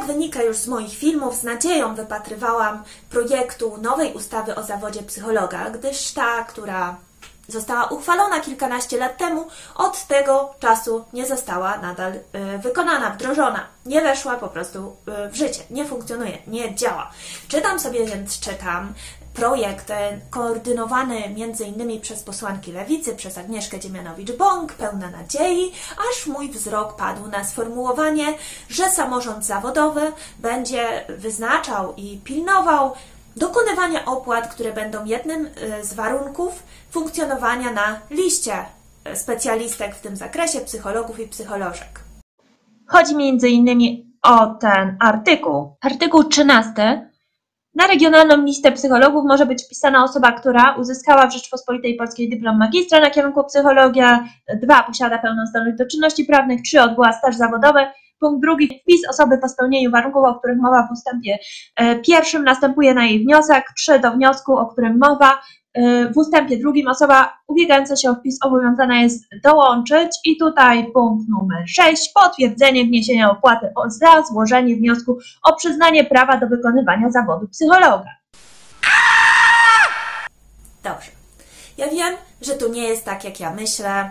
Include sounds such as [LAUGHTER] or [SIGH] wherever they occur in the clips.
Jak wynika już z moich filmów, z nadzieją wypatrywałam projektu nowej ustawy o zawodzie psychologa, gdyż ta, która została uchwalona kilkanaście lat temu, od tego czasu nie została nadal y, wykonana, wdrożona. Nie weszła po prostu y, w życie, nie funkcjonuje, nie działa. Czytam sobie więc, czytam projekt koordynowany między innymi przez posłanki Lewicy, przez Agnieszkę Dziemianowicz-Bąk, pełna nadziei, aż mój wzrok padł na sformułowanie, że samorząd zawodowy będzie wyznaczał i pilnował dokonywania opłat, które będą jednym y, z warunków funkcjonowania na liście y, specjalistek w tym zakresie, psychologów i psycholożek. Chodzi między innymi o ten artykuł. Artykuł 13. Na regionalną listę psychologów może być wpisana osoba, która uzyskała w Rzeczpospolitej Polskiej dyplom magistra na kierunku psychologia, 2. posiada pełną zdolność do czynności prawnych, 3. odbyła staż zawodowy, Punkt drugi, wpis osoby po spełnieniu warunków, o których mowa w ustępie e, pierwszym następuje na jej wniosek. Trzy, do wniosku, o którym mowa w ustępie drugim osoba ubiegająca się o wpis obowiązana jest dołączyć i tutaj punkt numer 6, potwierdzenie wniesienia opłaty za złożenie wniosku o przyznanie prawa do wykonywania zawodu psychologa. Dobrze. Ja wiem, że tu nie jest tak, jak ja myślę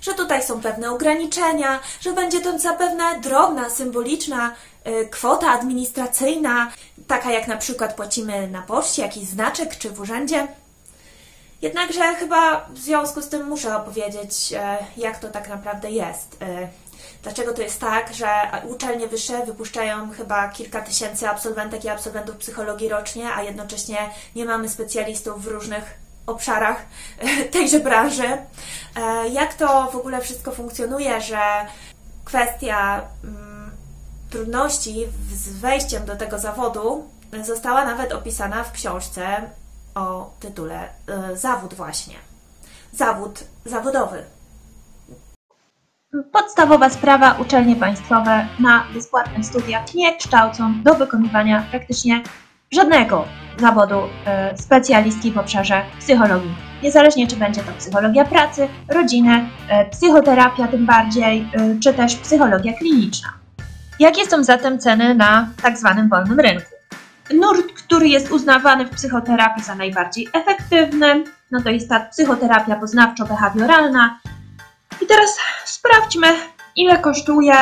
że tutaj są pewne ograniczenia, że będzie to zapewne drobna, symboliczna y, kwota administracyjna, taka jak na przykład płacimy na poczcie, jakiś znaczek czy w urzędzie. Jednakże chyba w związku z tym muszę opowiedzieć, y, jak to tak naprawdę jest. Y, dlaczego to jest tak, że uczelnie wyższe wypuszczają chyba kilka tysięcy absolwentek i absolwentów psychologii rocznie, a jednocześnie nie mamy specjalistów w różnych obszarach tejże branży. E, jak to w ogóle wszystko funkcjonuje, że kwestia mm, trudności z wejściem do tego zawodu została nawet opisana w książce o tytule e, Zawód właśnie. Zawód zawodowy. Podstawowa sprawa uczelnie państwowe na bezpłatnych studiach nie kształcą do wykonywania praktycznie żadnego zawodu e, specjalistki w obszarze psychologii. Niezależnie czy będzie to psychologia pracy, rodziny, e, psychoterapia tym bardziej, czy też psychologia kliniczna. Jakie są zatem ceny na tak zwanym wolnym rynku? Nurt, który jest uznawany w psychoterapii za najbardziej efektywny, no to jest ta psychoterapia poznawczo-behawioralna. I teraz sprawdźmy, ile kosztuje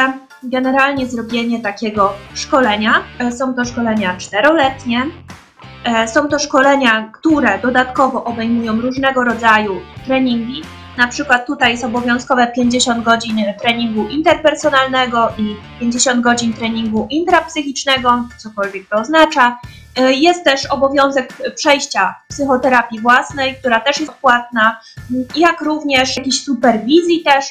generalnie zrobienie takiego szkolenia. Są to szkolenia czteroletnie, E, są to szkolenia, które dodatkowo obejmują różnego rodzaju treningi. Na przykład tutaj jest obowiązkowe 50 godzin treningu interpersonalnego i 50 godzin treningu intrapsychicznego, cokolwiek to oznacza. E, jest też obowiązek przejścia psychoterapii własnej, która też jest płatna, jak również jakiejś superwizji też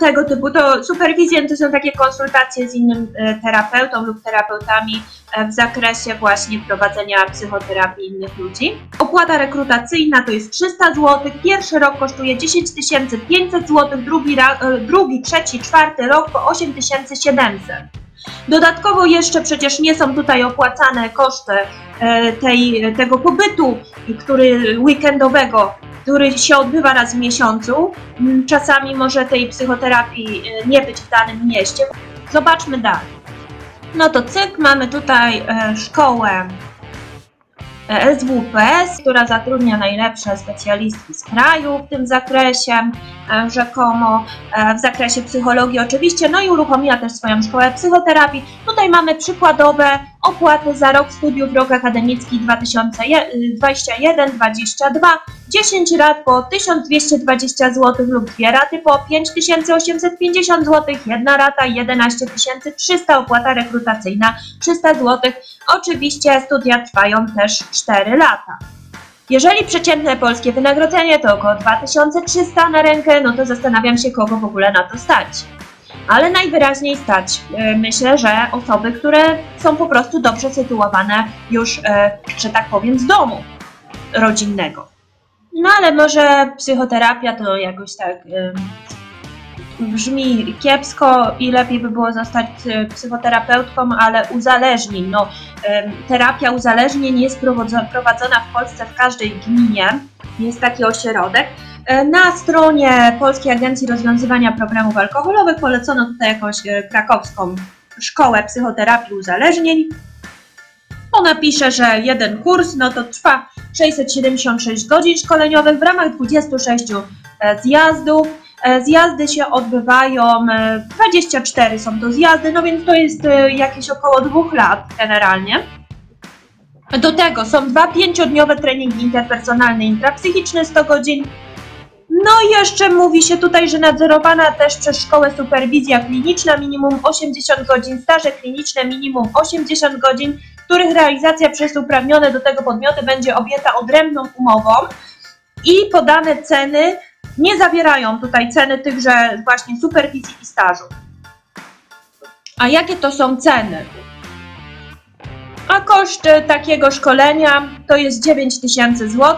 tego typu. To superwizję to są takie konsultacje z innym e, terapeutą lub terapeutami e, w zakresie właśnie prowadzenia psychoterapii innych ludzi. Opłata rekrutacyjna to jest 300 zł, pierwszy rok kosztuje 10 500 zł, drugi, e, drugi, trzeci, czwarty rok po 8700. Dodatkowo jeszcze przecież nie są tutaj opłacane koszty tej, tego pobytu, który weekendowego który się odbywa raz w miesiącu. Mm, czasami może tej psychoterapii y, nie być w danym mieście. Zobaczmy dalej. No to cyk, mamy tutaj e, szkołę e, SWPS, która zatrudnia najlepsze specjalistki z kraju w tym zakresie, e, rzekomo w zakresie psychologii oczywiście, no i uruchomiła też swoją szkołę psychoterapii. Tutaj mamy przykładowe opłaty za rok studiów, rok akademicki 2021-2022 10 rat po 1220 zł lub dwie raty po 5850 zł, jedna rata 11300, opłata rekrutacyjna 300 zł. Oczywiście studia trwają też 4 lata. Jeżeli przeciętne polskie wynagrodzenie to około 2300 na rękę, no to zastanawiam się, kogo w ogóle na to stać. Ale najwyraźniej stać, e, myślę, że osoby, które są po prostu dobrze sytuowane już, e, że tak powiem, z domu rodzinnego. No ale może psychoterapia to jakoś tak brzmi kiepsko i lepiej by było zostać y, psychoterapeutką, ale uzależnień. No, terapia uzależnień jest prowadzona w Polsce w każdej gminie. Jest taki ośrodek. E, na stronie Polskiej Agencji Rozwiązywania Problemów Alkoholowych polecono tutaj jakąś e, krakowską szkołę psychoterapii uzależnień. Ona pisze, że jeden kurs no to trwa 676 godzin szkoleniowych w ramach 26 e, zjazdów. E, zjazdy się odbywają, 24 są to zjazdy, no więc to jest jakieś około dwóch lat generalnie. Do tego są dwa pięciodniowe treningi interpersonalne intrapsychiczne 100 godzin. No i jeszcze mówi się tutaj, że nadzorowana też przez szkołę superwizja kliniczna minimum 80 godzin, staże kliniczne minimum 80 godzin, których realizacja przez uprawnione do tego podmioty będzie objęta odrębną umową i podane ceny nie zawierają tutaj ceny tychże właśnie superwizji i stażu. A jakie to są ceny? a koszt takiego szkolenia to jest 9000 zł.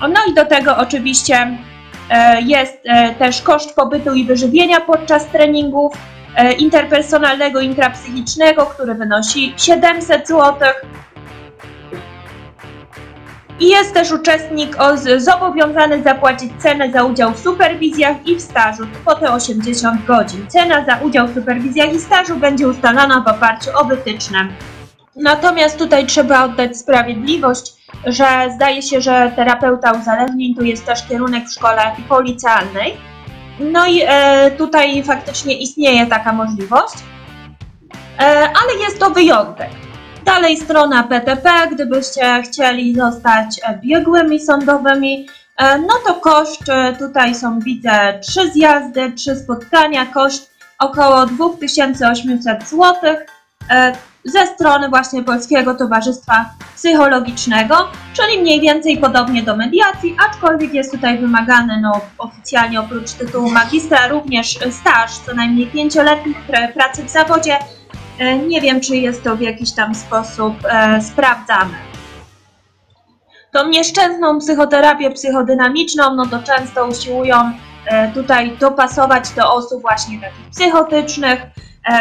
No i do tego oczywiście e, jest e, też koszt pobytu i wyżywienia podczas treningów e, interpersonalnego, intrapsychicznego, który wynosi 700 zł. I jest też uczestnik zobowiązany zapłacić cenę za udział w superwizjach i w stażu kwotę 80 godzin. Cena za udział w superwizjach i stażu będzie ustalana w oparciu o wytyczne Natomiast tutaj trzeba oddać sprawiedliwość, że zdaje się, że terapeuta uzależnień to jest też kierunek w szkole policjalnej. No i e, tutaj faktycznie istnieje taka możliwość, e, ale jest to wyjątek. Dalej strona PTP, gdybyście chcieli zostać biegłymi sądowymi, e, no to koszt, e, tutaj są widzę trzy zjazdy, trzy spotkania, koszt około 2800 zł. E, ze strony właśnie Polskiego Towarzystwa Psychologicznego, czyli mniej więcej podobnie do mediacji, aczkolwiek jest tutaj wymagany no, oficjalnie oprócz tytułu magistra również staż, co najmniej pięcioletni pracy w zawodzie. E, nie wiem, czy jest to w jakiś tam sposób e, sprawdzane. Tą nieszczęsną psychoterapię psychodynamiczną, no to często usiłują e, tutaj dopasować do osób właśnie takich psychotycznych,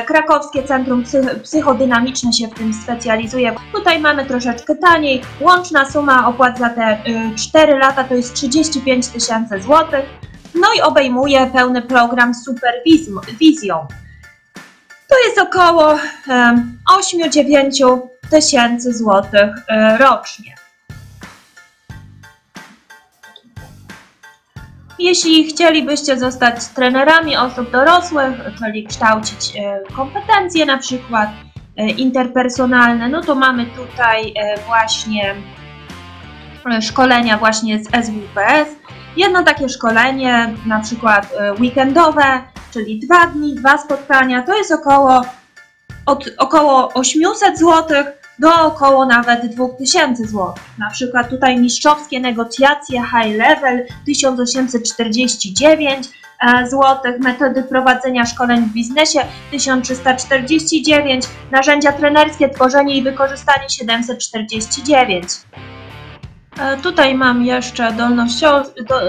krakowskie Centrum Psychodynamiczne się w tym specjalizuje. Tutaj mamy troszeczkę taniej. Łączna suma opłat za te 4 y, lata to jest 35 tysięcy złotych. No i obejmuje pełny program superwizją. To jest około 8-9 tysięcy złotych y, rocznie. Jeśli chcielibyście zostać trenerami osób dorosłych, czyli kształcić e, kompetencje na przykład e, interpersonalne, no to mamy tutaj e, właśnie szkolenia właśnie z SWPS. Jedno takie szkolenie, na przykład weekendowe, czyli dwa dni, dwa spotkania, to jest około, od około 800 zł do około nawet 2000 zł. Na przykład tutaj mistrzowskie negocjacje high level 1849 e, zł, metody prowadzenia szkoleń w biznesie 1349, narzędzia trenerskie, tworzenie i wykorzystanie 749. E, tutaj mam jeszcze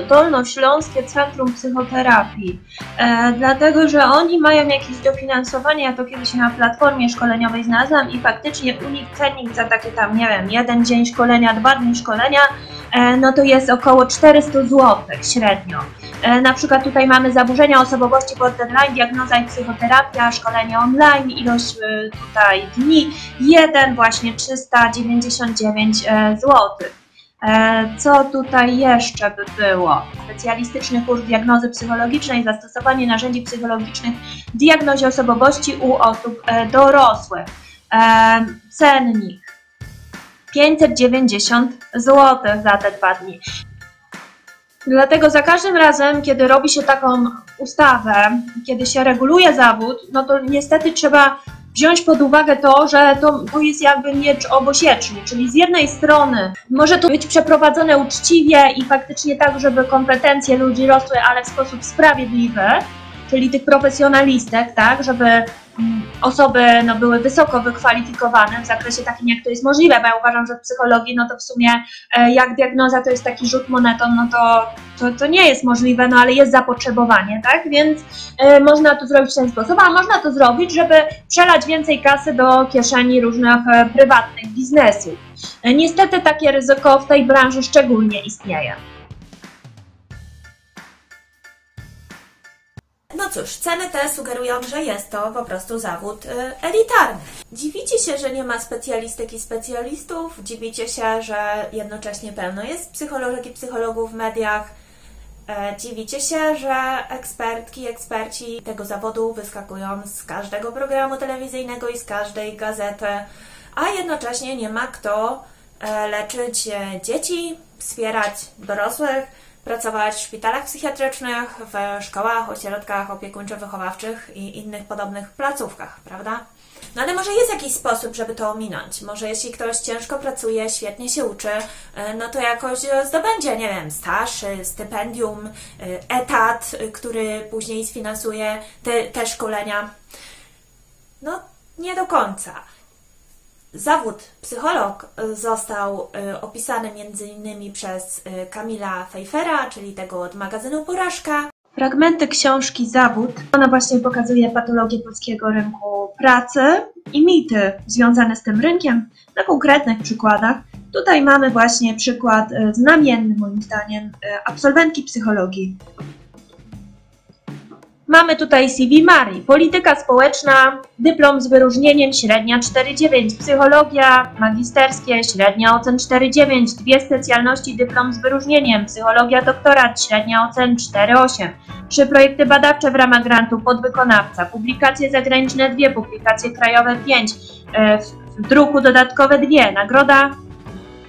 Dolnośląskie Centrum Psychoterapii, e, dlatego że oni mają jakieś dofinansowanie, ja to kiedyś na platformie szkoleniowej znalazłam i faktycznie u nich cennik za takie tam, nie wiem, jeden dzień szkolenia, dwa dni szkolenia, e, no to jest około 400 zł średnio. Na przykład tutaj mamy zaburzenia osobowości borderline, diagnoza i psychoterapia, szkolenie online, ilość tutaj dni, jeden właśnie 399 zł. E, co tutaj jeszcze by było? Specjalistyczny kurs diagnozy psychologicznej, zastosowanie narzędzi psychologicznych w diagnozie osobowości u osób e, dorosłych. E, cennik 590 zł za te dwa dni. Dlatego za każdym razem, kiedy robi się taką ustawę, kiedy się reguluje zawód, no to niestety trzeba wziąć pod uwagę to, że to, to jest jakby miecz obosieczny, czyli z jednej strony może to być przeprowadzone uczciwie i faktycznie tak, żeby kompetencje ludzi rosły, ale w sposób sprawiedliwy, czyli tych profesjonalistek, tak, żeby mm, osoby no, były wysoko wykwalifikowane w zakresie takim, jak to jest możliwe, bo ja uważam, że w psychologii, no to w sumie e, jak diagnoza to jest taki rzut monetą, no to, to, to nie jest możliwe, no ale jest zapotrzebowanie, tak, więc e, można to zrobić w ten sposób, a można to zrobić, żeby przelać więcej kasy do kieszeni różnych e, prywatnych biznesów. Niestety takie ryzyko w tej branży szczególnie istnieje. Cóż, ceny te sugerują, że jest to po prostu zawód y, elitarny. Dziwicie się, że nie ma specjalistek i specjalistów, dziwicie się, że jednocześnie pełno jest psycholożek i psychologów w mediach, e, dziwicie się, że ekspertki, eksperci tego zawodu wyskakują z każdego programu telewizyjnego i z każdej gazety, a jednocześnie nie ma kto e, leczyć e, dzieci, wspierać dorosłych, pracować w szpitalach psychiatrycznych, w szkołach, ośrodkach opiekuńczo-wychowawczych i innych podobnych placówkach, prawda? No ale może jest jakiś sposób, żeby to ominąć. Może jeśli ktoś ciężko pracuje, świetnie się uczy, e, no to jakoś zdobędzie, nie wiem, staż, e, stypendium, e, etat, który później sfinansuje te, te szkolenia. No, nie do końca. Zawód psycholog został opisany między innymi przez Kamila Fejfera, czyli tego od magazynu Porażka. Fragmenty książki Zawód. Ona właśnie pokazuje patologię polskiego rynku pracy i mity związane z tym rynkiem na konkretnych przykładach. Tutaj mamy właśnie przykład znamienny moim zdaniem absolwentki psychologii Mamy tutaj CV Marii. Polityka społeczna, dyplom z wyróżnieniem średnia 4,9. Psychologia, magisterskie, średnia ocen 4,9. Dwie specjalności, dyplom z wyróżnieniem. Psychologia, doktorat, średnia ocen 4,8. Trzy projekty badawcze w ramach grantu, podwykonawca. Publikacje zagraniczne dwie, publikacje krajowe 5. E, w druku dodatkowe dwie. Nagroda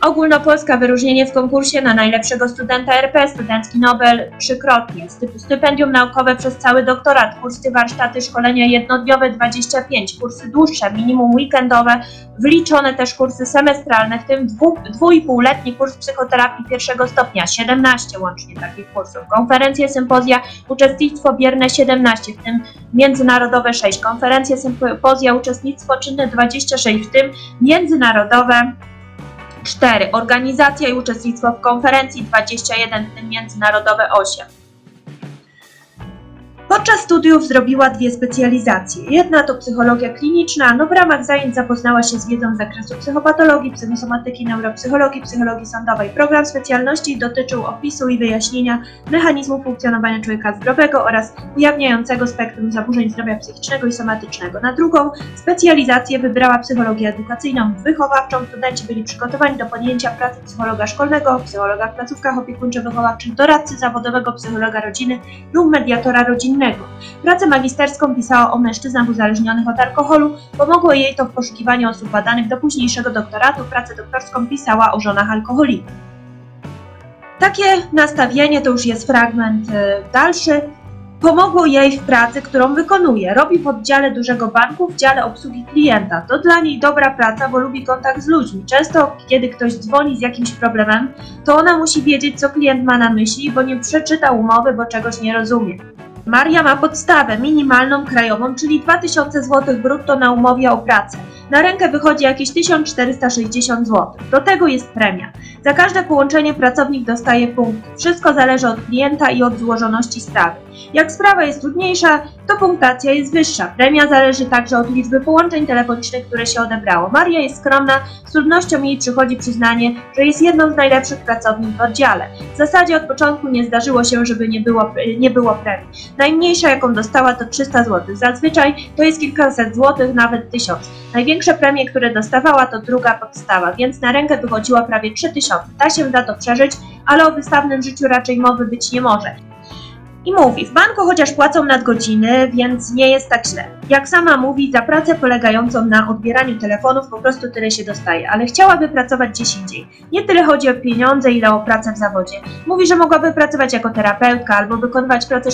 Ogólnopolska wyróżnienie w konkursie na najlepszego studenta RP, studencki Nobel trzykrotnie, stypendium naukowe przez cały doktorat, kursy warsztaty, szkolenia jednodniowe 25, kursy dłuższe, minimum weekendowe, wliczone też kursy semestralne, w tym dwu, dwójpółletni kurs psychoterapii pierwszego stopnia, 17 łącznie takich kursów, konferencje, sympozja, uczestnictwo bierne 17, w tym międzynarodowe 6, konferencje, sympozja, uczestnictwo czynne 26, w tym międzynarodowe 4. Organizacja i uczestnictwo w konferencji 21, w tym międzynarodowe 8. Podczas studiów zrobiła dwie specjalizacje. Jedna to psychologia kliniczna, no w ramach zajęć zapoznała się z wiedzą z zakresu psychopatologii, psychosomatyki, neuropsychologii, psychologii sądowej. Program specjalności dotyczył opisu i wyjaśnienia mechanizmu funkcjonowania człowieka zdrowego oraz ujawniającego spektrum zaburzeń zdrowia psychicznego i somatycznego. Na drugą specjalizację wybrała psychologię edukacyjną wychowawczą. Studenci byli przygotowani do podjęcia pracy psychologa szkolnego, psychologa w placówkach opiekuńczo-wychowawczych, doradcy zawodowego psychologa rodziny lub mediatora rodzinnego innego. Pracę magisterską pisała o mężczyznach uzależnionych od alkoholu. Pomogło jej to w poszukiwaniu osób badanych do późniejszego doktoratu. Pracę doktorską pisała o żonach alkoholików. Takie nastawienie to już jest fragment y, dalszy. Pomogło jej w pracy, którą wykonuje. Robi w oddziale dużego banku, w dziale obsługi klienta. To dla niej dobra praca, bo lubi kontakt z ludźmi. Często, kiedy ktoś dzwoni z jakimś problemem, to ona musi wiedzieć, co klient ma na myśli, bo nie przeczyta umowy, bo czegoś nie rozumie. Maria ma podstawę minimalną krajową, czyli 2000 zł brutto na umowie o pracę. Na rękę wychodzi jakieś 1460 zł. Do tego jest premia. Za każde połączenie pracownik dostaje punkt. Wszystko zależy od klienta i od złożoności sprawy. Jak sprawa jest trudniejsza, to punktacja jest wyższa. Premia zależy także od liczby połączeń telefonicznych, które się odebrało. Maria jest skromna, z trudnością jej przychodzi przyznanie, że jest jedną z najlepszych pracownic w oddziale. W zasadzie od początku nie zdarzyło się, żeby nie było, nie było premii. Najmniejsza jaką dostała to 300 zł. Zazwyczaj to jest kilkaset złotych, nawet tysiąc. Największe premie, które dostawała to druga podstawa, więc na rękę wychodziła prawie 3000. Da się za to przeżyć, ale o wystawnym życiu raczej mowy być nie może. I mówi, w banku chociaż płacą nadgodziny, więc nie jest tak źle. Jak sama mówi, za pracę polegającą na odbieraniu telefonów po prostu tyle się dostaje, ale chciałaby pracować gdzieś indziej. Nie tyle chodzi o pieniądze, ile o pracę w zawodzie. Mówi, że mogłaby pracować jako terapeutka albo wykonywać pracę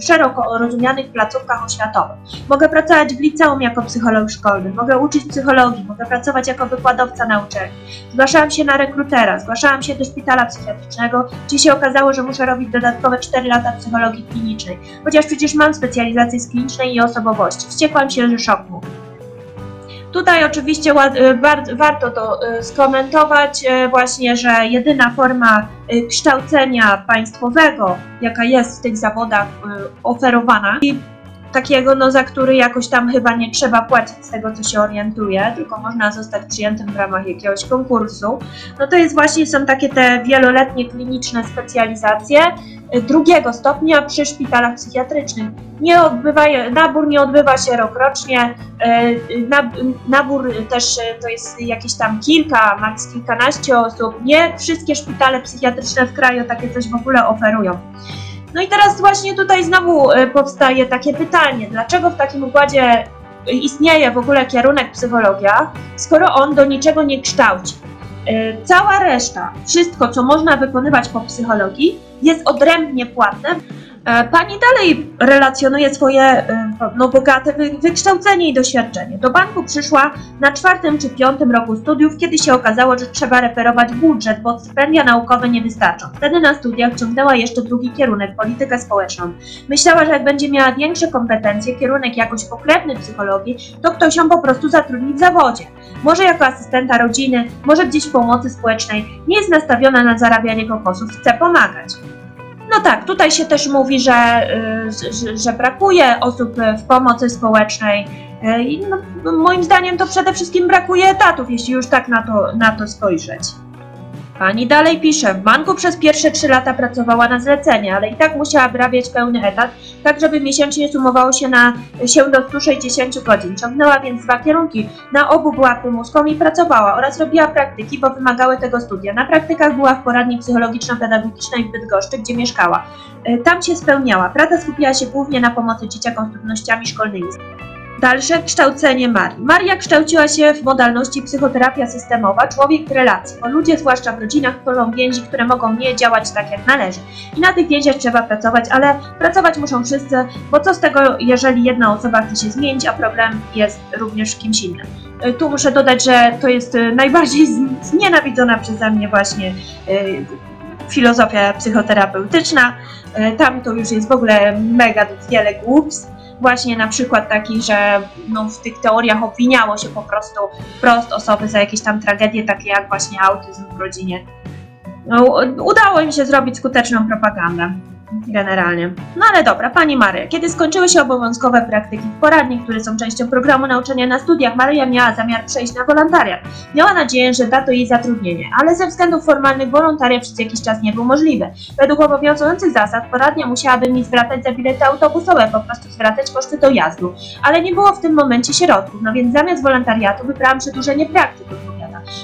w szeroko rozumianych placówkach oświatowych. Mogę pracować w liceum jako psycholog szkolny, mogę uczyć psychologii, mogę pracować jako wykładowca na uczelni. Zgłaszałam się na rekrutera, zgłaszałam się do szpitala psychiatrycznego, gdzie się okazało, że muszę robić dodatkowe 4 lata psychologii psychologii klinicznej, chociaż przecież mam specjalizację z klinicznej i osobowości. Wściekłam się, że szok. Tutaj oczywiście y, warto to y, skomentować y, właśnie, że jedyna forma kształcenia państwowego, jaka jest w tych zawodach oferowana i takiego, no, za który jakoś tam chyba nie trzeba płacić z tego, co się orientuje, tylko można zostać przyjętym w ramach jakiegoś konkursu, no to jest właśnie, są takie te wieloletnie kliniczne specjalizacje, drugiego stopnia przy szpitalach psychiatrycznych. Nie odbywa, nabór nie odbywa się rokrocznie, y, nabór też to jest jakieś tam kilka, maks kilkanaście osób. Nie wszystkie szpitale psychiatryczne w kraju takie coś w ogóle oferują. No i teraz właśnie tutaj znowu powstaje takie pytanie, dlaczego w takim układzie istnieje w ogóle kierunek psychologia, skoro on do niczego nie kształci. E, cała reszta, wszystko co można wykonywać po psychologii, jest odrębnie płatne, pani dalej relacjonuje swoje e, no, bogate wykształcenie i doświadczenie. Do banku przyszła na czwartym czy piątym roku studiów, kiedy się okazało, że trzeba referować budżet, bo stypendia naukowe nie wystarczą. Wtedy na studiach ciągnęła jeszcze drugi kierunek, politykę społeczną. Myślała, że jak będzie miała większe kompetencje, kierunek jakoś pokrewny psychologii, to ktoś ją po prostu zatrudni w zawodzie. Może jako asystenta rodziny, może gdzieś w pomocy społecznej. Nie jest nastawiona na zarabianie kokosów, chce pomagać. No tak, tutaj się też mówi, że, y, że, brakuje osób w pomocy społecznej. Y, no, moim zdaniem to przede wszystkim brakuje etatów, jeśli już tak na to, na to spojrzeć. Pani dalej pisze, w banku przez pierwsze trzy lata pracowała na zlecenie, ale i tak musiała wyrabiać pełny etat, tak żeby miesięcznie sumowało się, na, się do 160 godzin. Ciągnęła więc dwa kierunki. Na obu była prymuską i pracowała oraz robiła praktyki, bo wymagały tego studia. Na praktykach była w poradni psychologiczno-pedagogicznej w Bydgoszczy, gdzie mieszkała. E, tam się spełniała. Praca skupiała się głównie na pomocy dzieciakom z trudnościami szkolnymi. Dalsze kształcenie Marii. Maria kształciła się w modalności psychoterapia systemowa, człowiek relacji, bo ludzie, zwłaszcza w rodzinach, tworzą więzi, które mogą nie działać tak jak należy. I na tych więziach trzeba pracować, ale pracować muszą wszyscy, bo co z tego, jeżeli jedna osoba chce się zmienić, a problem jest również kimś innym. E, tu muszę dodać, że to jest e, najbardziej znienawidzona przeze mnie właśnie e, filozofia psychoterapeutyczna. Tam to już jest w ogóle mega wiele głupstw właśnie na przykład taki, że no, w tych teoriach obwiniało się po prostu wprost osoby za jakieś tam tragedie, takie jak właśnie autyzm w rodzinie. No, udało im się zrobić skuteczną propagandę generalnie. No ale dobra, Pani Maria, kiedy skończyły się obowiązkowe praktyki w poradni, które są częścią programu nauczania na studiach, Maria miała zamiar przejść na wolontariat. Miała nadzieję, że da to jej zatrudnienie, ale ze względów formalnych wolontariat przez jakiś czas nie był możliwy. Według obowiązujących zasad poradnia musiałaby mi zwracać za bilety autobusowe, po prostu zwracać koszty dojazdu, ale nie było w tym momencie środków, no więc zamiast wolontariatu wybrałam przedłużenie praktyków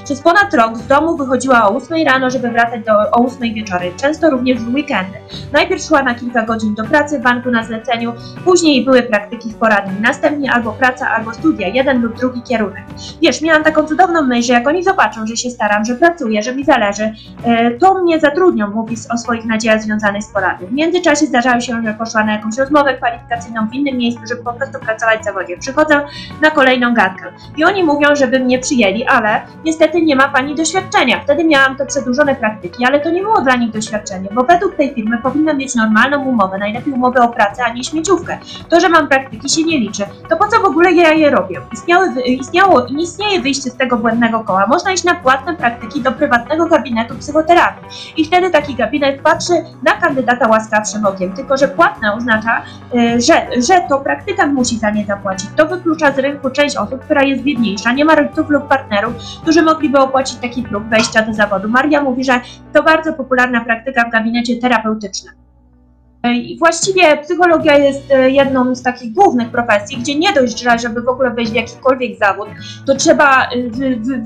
przez ponad rok z domu wychodziła o 8 rano, żeby wracać do, o 8 wieczorem, często również w weekendy. Najpierw szła na kilka godzin do pracy w banku na zleceniu, później były praktyki w poradni, następnie albo praca, albo studia, jeden lub drugi kierunek. Wiesz, miałam taką cudowną myśl, że jak oni zobaczą, że się staram, że pracuję, że mi zależy, e, to mnie zatrudnią, mówi o swoich nadziejach związanych z poradnią. W międzyczasie zdarzało się, że poszła na jakąś rozmowę kwalifikacyjną w innym miejscu, żeby po prostu pracować w zawodzie. Przychodzę na kolejną gadkę i oni mówią, żeby mnie przyjęli, ale niestety nie ma Pani doświadczenia. Wtedy miałam to przedłużone praktyki, ale to nie było dla nich doświadczenie, bo według tej firmy powinna mieć normalną umowę, najlepiej umowę o pracę, a nie śmieciówkę. To, że mam praktyki się nie liczy. To po co w ogóle ja je robię? Istniały, istniało i istnieje wyjście z tego błędnego koła. Można iść na płatne praktyki do prywatnego gabinetu psychoterapii. I wtedy taki gabinet patrzy na kandydata łaskawszym okiem. Tylko, że płatne oznacza, y, że, że to praktykant musi za nie zapłacić. To wyklucza z rynku część osób, która jest biedniejsza, nie ma rodziców lub partnerów, którzy mogliby opłacić taki próg wejścia do zawodu. Maria mówi, że to bardzo popularna praktyka w gabinecie terapeutycznym. I właściwie psychologia jest e, jedną z takich głównych profesji, gdzie nie dość, że żeby w ogóle wejść w jakikolwiek zawód, to trzeba e,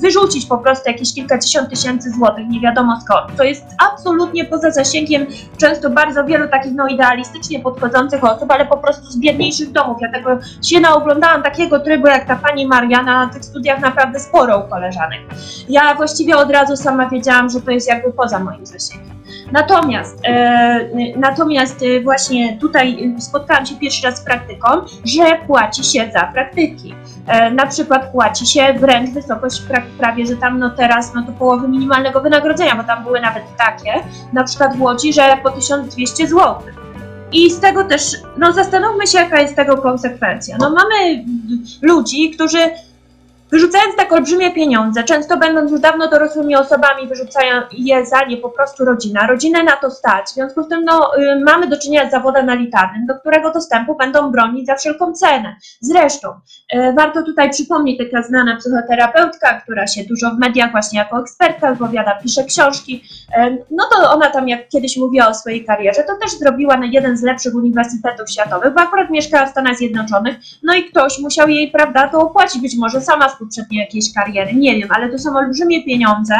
wyrzucić po prostu jakieś kilkadziesiąt tysięcy złotych, nie wiadomo skąd. To jest absolutnie poza zasięgiem często bardzo wielu takich no idealistycznie podchodzących osób, ale po prostu z biedniejszych domów. Ja tego się naoglądałam takiego trybu jak ta pani Maria na tych studiach naprawdę sporo u koleżanek. Ja właściwie od razu sama wiedziałam, że to jest jakby poza moim zasięgiem. Natomiast, e, natomiast e, właśnie tutaj spotkałam się pierwszy raz z praktyką, że płaci się za praktyki. E, na przykład płaci się wręcz wysokość prawie, że tam no teraz no to połowy minimalnego wynagrodzenia, bo tam były nawet takie, na przykład w Łodzi, że po 1200 zł. I z tego też, no zastanówmy się, jaka jest tego konsekwencja. No mamy ludzi, którzy Wyrzucając tak olbrzymie pieniądze, często będąc już dawno dorosłymi osobami, wyrzucają je za nie po prostu rodzina. Rodzinę na to stać. W związku z tym no, y, mamy do czynienia z zawodem elitarnym, do którego dostępu będą bronić za wszelką cenę. Zresztą y, warto tutaj przypomnieć taka znana psychoterapeutka, która się dużo w mediach właśnie jako ekspertka wypowiada, pisze książki. Y, no to ona tam jak kiedyś mówiła o swojej karierze, to też zrobiła na jeden z lepszych uniwersytetów światowych, bo akurat mieszkała w Stanach Zjednoczonych, no i ktoś musiał jej, prawda, to opłacić, być może sama z poprzedniej jakiejś kariery, nie wiem, ale to są olbrzymie pieniądze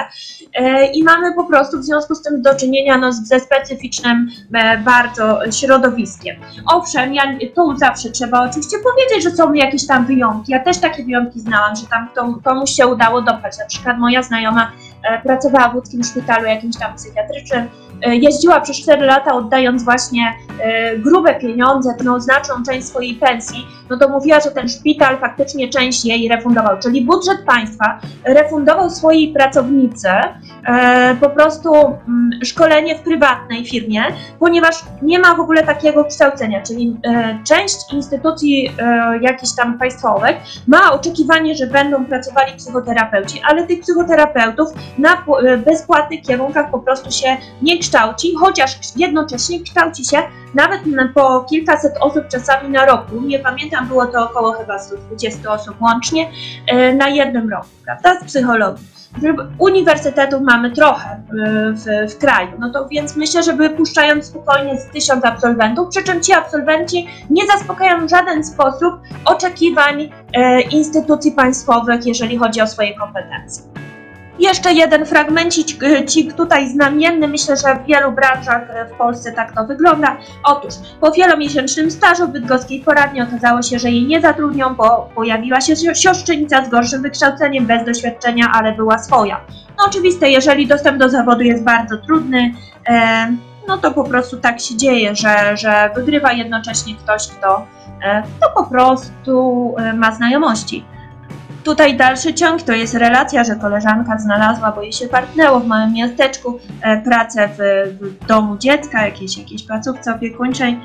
e, i mamy po prostu w związku z tym do czynienia no, ze specyficznym e, bardzo środowiskiem. Owszem, ja, tu zawsze trzeba oczywiście powiedzieć, że są jakieś tam wyjątki. Ja też takie wyjątki znałam, że tam komuś się udało dopaść. Na przykład moja znajoma e, pracowała w łódzkim szpitalu jakimś tam psychiatrycznym, jeździła przez 4 lata oddając właśnie grube pieniądze, no znaczną część swojej pensji, no to mówiła, że ten szpital faktycznie część jej refundował, czyli budżet państwa refundował swojej pracownicy e, po prostu mm, szkolenie w prywatnej firmie, ponieważ nie ma w ogóle takiego kształcenia, czyli e, część instytucji e, jakichś tam państwowych ma oczekiwanie, że będą pracowali psychoterapeuci, ale tych psychoterapeutów na e, bezpłatnych kierunkach po prostu się nie kształci, chociaż jednocześnie kształci się nawet po kilkaset osób czasami na roku, nie pamiętam, było to około chyba 120 osób łącznie e, na jednym roku, prawda, z psychologii. Uniwersytetów mamy trochę e, w, w kraju, no to więc myślę, że wypuszczając spokojnie z tysiąc absolwentów, przy czym ci absolwenci nie zaspokajają w żaden sposób oczekiwań e, instytucji państwowych, jeżeli chodzi o swoje kompetencje. Jeszcze jeden fragmencik y, tutaj znamienny, myślę, że w wielu branżach w Polsce tak to wygląda. Otóż po wielomiesięcznym stażu w bydgoskiej poradni okazało się, że jej nie zatrudnią, bo pojawiła się siostrzenica z gorszym wykształceniem, bez doświadczenia, ale była swoja. No oczywiste, jeżeli dostęp do zawodu jest bardzo trudny, e, no to po prostu tak się dzieje, że, że wygrywa jednocześnie ktoś, kto, e, kto po prostu e, ma znajomości. Tutaj dalszy ciąg to jest relacja, że koleżanka znalazła, bo jej się partnęło w małym miasteczku, e, pracę w, w domu dziecka, jakiejś, jakiejś placówce opiekuńczej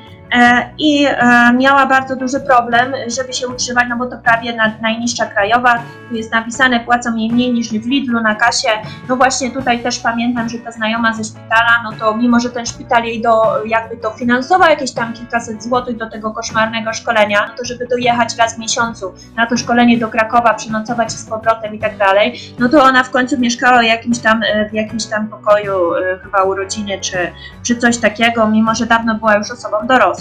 i e, miała bardzo duży problem, żeby się utrzymać, no bo to prawie najniższa krajowa, tu jest napisane, płacą jej mniej niż w Lidlu na kasie, no właśnie tutaj też pamiętam, że ta znajoma ze szpitala, no to mimo, że ten szpital jej do, jakby to finansował jakieś tam kilkaset złotych do tego koszmarnego szkolenia, no to żeby dojechać raz w miesiącu na to szkolenie do Krakowa, przenocować z powrotem i tak dalej, no to ona w końcu mieszkała jakimś tam, e, w jakimś tam pokoju, chyba u rodziny, czy, czy coś takiego, mimo, że dawno była już osobą dorosłą.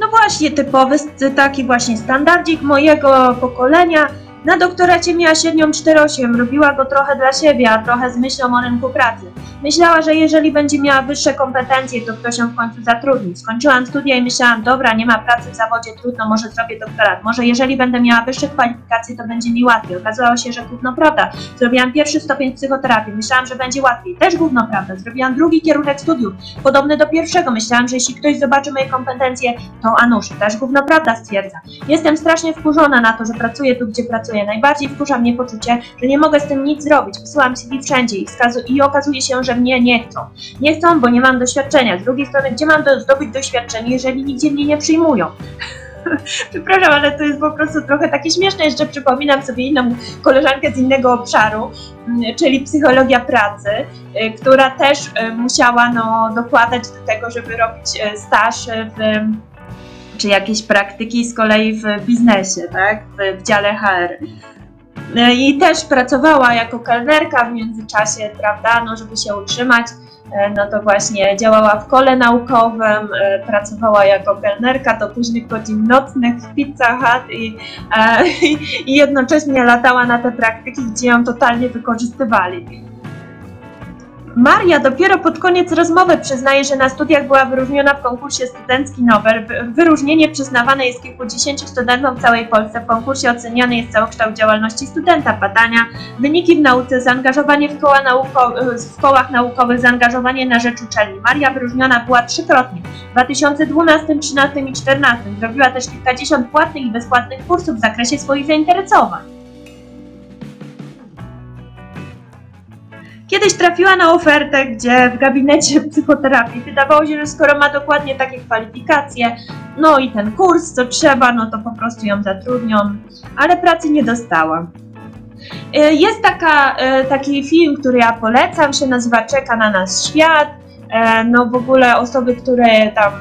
No właśnie, typowy taki właśnie standardzik mojego pokolenia, na doktoracie miała średnią 4,8, robiła go trochę dla siebie, a trochę z myślą o rynku pracy. Myślała, że jeżeli będzie miała wyższe kompetencje, to ktoś ją w końcu zatrudni. Skończyłam studia i myślałam, dobra, nie ma pracy w zawodzie, trudno, może zrobię doktorat. Może jeżeli będę miała wyższe kwalifikacje, to będzie mi łatwiej. Okazało się, że gówno prawda. Zrobiłam pierwszy stopień psychoterapii, myślałam, że będzie łatwiej. Też gówno prawda. Zrobiłam drugi kierunek studiów, podobny do pierwszego. Myślałam, że jeśli ktoś zobaczy moje kompetencje, to a nuż, też gówno prawda stwierdza. Jestem strasznie wkurzona na to, że pracuję tu, gdzie pracuję pracuję. Najbardziej wkurza mnie poczucie, że nie mogę z tym nic zrobić. Wysyłam CV wszędzie i, i okazuje się, że mnie nie chcą. Nie chcą, bo nie mam doświadczenia. Z drugiej strony, gdzie mam do, zdobyć doświadczenie, jeżeli nigdzie mnie nie przyjmują? [LAUGHS] Przepraszam, ale to jest po prostu trochę takie śmieszne. Jeszcze przypominam sobie inną koleżankę z innego obszaru, mm, czyli psychologia pracy, y, która też y, musiała no, dokładać do tego, żeby robić y, staż w czy jakieś praktyki z kolei w biznesie, tak, w, w dziale HR. E, I też pracowała jako kelnerka w międzyczasie, prawda, no żeby się utrzymać, e, no to właśnie działała w kole naukowym, e, pracowała jako kelnerka do późnych godzin nocnych w Pizza Hut i, i, [LAUGHS] i jednocześnie latała na te praktyki, gdzie ją totalnie wykorzystywali. Maria dopiero pod koniec rozmowy przyznaje, że na studiach była wyróżniona w konkursie Studencki Nobel. Wyróżnienie przyznawane jest kilkudziesięciu studentom w całej Polsce. W konkursie oceniany jest całokształt działalności studenta, badania, wyniki w nauce, zaangażowanie w, koła nauko w kołach naukowych, zaangażowanie na rzecz uczelni. Maria wyróżniona była trzykrotnie w 2012, 2013 i 2014. Zrobiła też kilkadziesiąt płatnych i bezpłatnych kursów w zakresie swoich zainteresowań. Kiedyś trafiła na ofertę, gdzie w gabinecie [LAUGHS] psychoterapii wydawało się, że skoro ma dokładnie takie kwalifikacje, no i ten kurs, co trzeba, no to po prostu ją zatrudnią, ale pracy nie dostała. E, Jest taka, e, taki film, który ja polecam, się nazywa Czeka na nas świat. E, No w ogóle osoby, które tam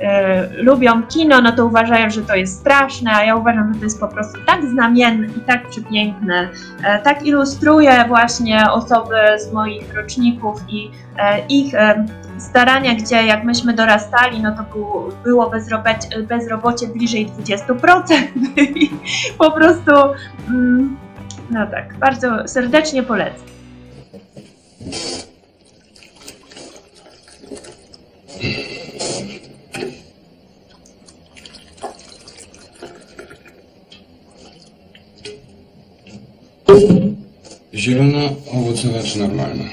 e, lubią kino, no to uważają, że to jest straszne, a ja uważam, że to jest po prostu tak znamienne i tak przepiękne. E, Tak ilustruje właśnie osoby z moich roczników i e, ich starania, gdzie jak myśmy dorastali, no to było, bezrobocie bliżej 20%. [LAUGHS] I po prostu, mm, no tak, bardzo serdecznie polecam. Zielona, owocowa czy normalna?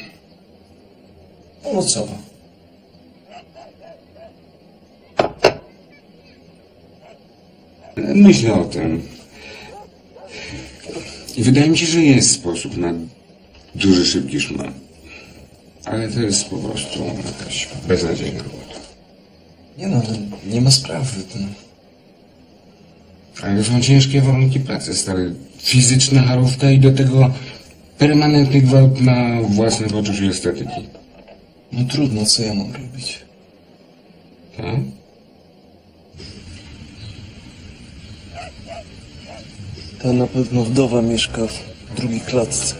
Owocowa. Myślę o tym. I wydaje mi się, że jest sposób na duży, szybki szmal. Ale to jest po prostu jakaś beznadziejna robota. Nie no, nie ma sprawy. To... Ale są ciężkie warunki pracy, stary. Fizyczna harówka i do tego permanentny gwałt na własne poczucie estetyki. No trudno, co ja mam robić? Tak? Ta na pewno wdowa mieszka w drugiej klatce.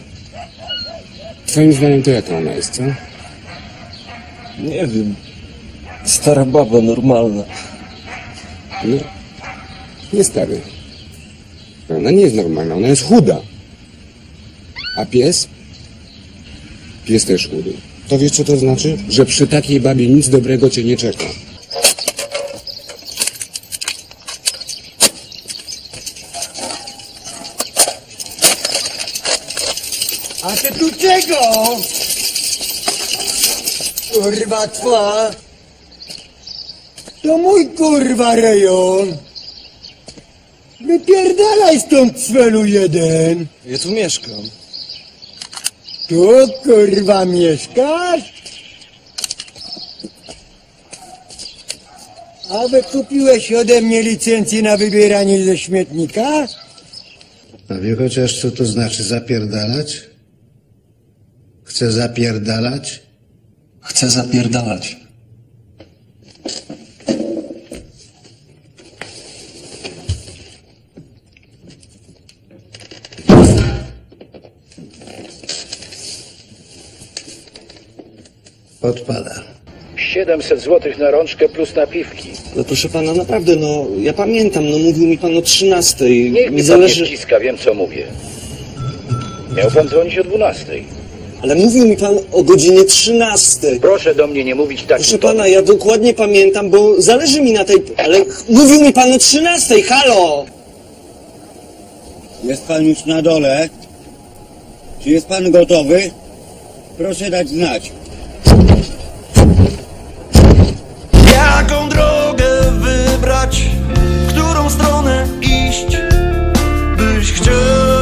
Twoim zdaniem to jaka ona jest, co? Nie wiem. Stara baba, normalna. No, nie stary. Ona nie jest normalna, ona jest chuda. A pies? Pies też chudy. To wiesz co to znaczy? Że przy takiej babie nic dobrego cię nie czeka. A ty tu czego? Kurwa twa. To mój kurwa rejon. Wypierdalaj stąd cwelu jeden. Ja tu mieszkam. Tu kurwa mieszkasz? A wykupiłeś ode mnie licencję na wybieranie ze śmietnika? A wie chociaż co to znaczy zapierdalać? Chce zapierdalać? Chcę zapierdalać. Odpada. 700 zł na rączkę plus napiwki. No proszę pana, naprawdę, no ja pamiętam, no mówił mi pan o 13. Niech mi pan zależy. nie wciska, wiem co mówię. Miał pan dzwonić o 12. Ale mówił mi pan o godzinie 13. Proszę do mnie nie mówić takim Proszę pana, ja dokładnie pamiętam, bo zależy mi na tej. Ale mówił mi pan o 13, halo! Jest pan już na dole? Czy jest pan gotowy? Proszę dać znać. Wybrać, w którą stronę iść, byś chciał